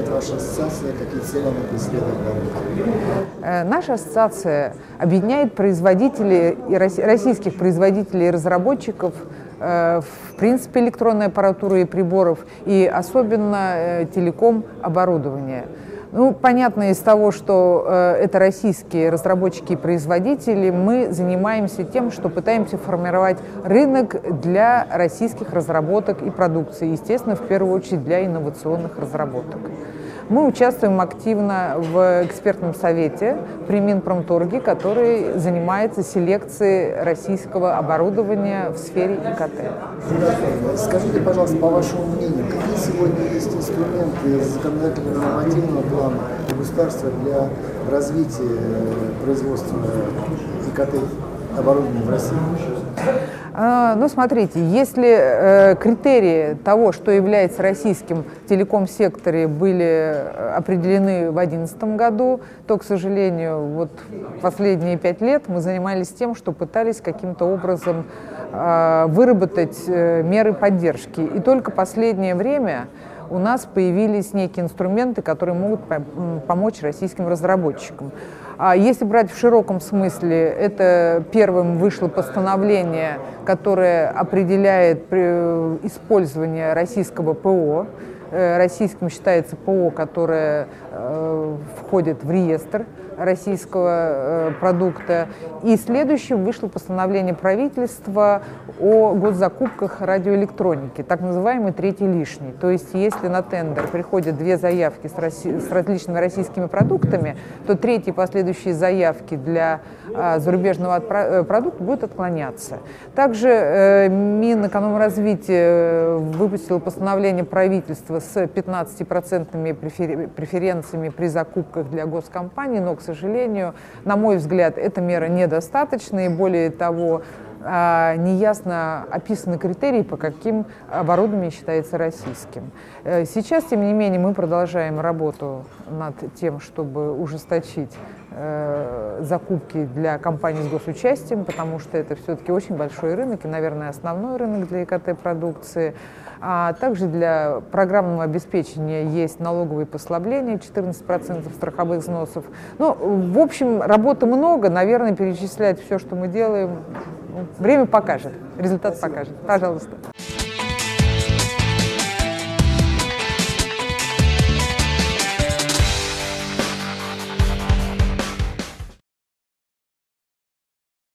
ваша ассоциация, какие цели она преследует? Э, наша ассоциация объединяет производителей и российских производителей и разработчиков э, в принципе электронной аппаратуры и приборов, и особенно э, телеком оборудования. Ну, понятно из того, что э, это российские разработчики и производители, мы занимаемся тем, что пытаемся формировать рынок для российских разработок и продукции, естественно, в первую очередь для инновационных разработок. Мы участвуем активно в экспертном совете при Минпромторге, который занимается селекцией российского оборудования в сфере ИКТ. Скажите, пожалуйста, по вашему мнению, какие сегодня есть инструменты законодательного нормативного государства для развития производства ИКТ оборудования в России? А, ну, смотрите, если э, критерии того, что является российским в телеком-секторе, были э, определены в 2011 году, то, к сожалению, вот последние пять лет мы занимались тем, что пытались каким-то образом э, выработать э, меры поддержки. И только последнее время у нас появились некие инструменты, которые могут помочь российским разработчикам. А если брать в широком смысле, это первым вышло постановление, которое определяет э, использование российского ПО. Э, российским считается ПО, которое э, входит в реестр российского э, продукта. И следующим вышло постановление правительства о госзакупках радиоэлектроники, так называемый третий лишний. То есть если на тендер приходят две заявки с, Росси... с различными российскими продуктами, то третьи последующие заявки для а, зарубежного отпро... продукта будут отклоняться. Также э, Минэкономразвития выпустил постановление правительства с 15% префер... преференциями при закупках для госкомпаний, но, к сожалению, на мой взгляд, эта мера недостаточна, и более того, неясно описаны критерии, по каким оборудование считается российским. Э, сейчас, тем не менее, мы продолжаем работу над тем, чтобы ужесточить э, закупки для компаний с госучастием, потому что это все-таки очень большой рынок и, наверное, основной рынок для ИКТ-продукции. А также для программного обеспечения есть налоговые послабления, 14% страховых взносов. Ну, в общем, работы много, наверное, перечислять все, что мы делаем, время покажет, результат покажет. Пожалуйста.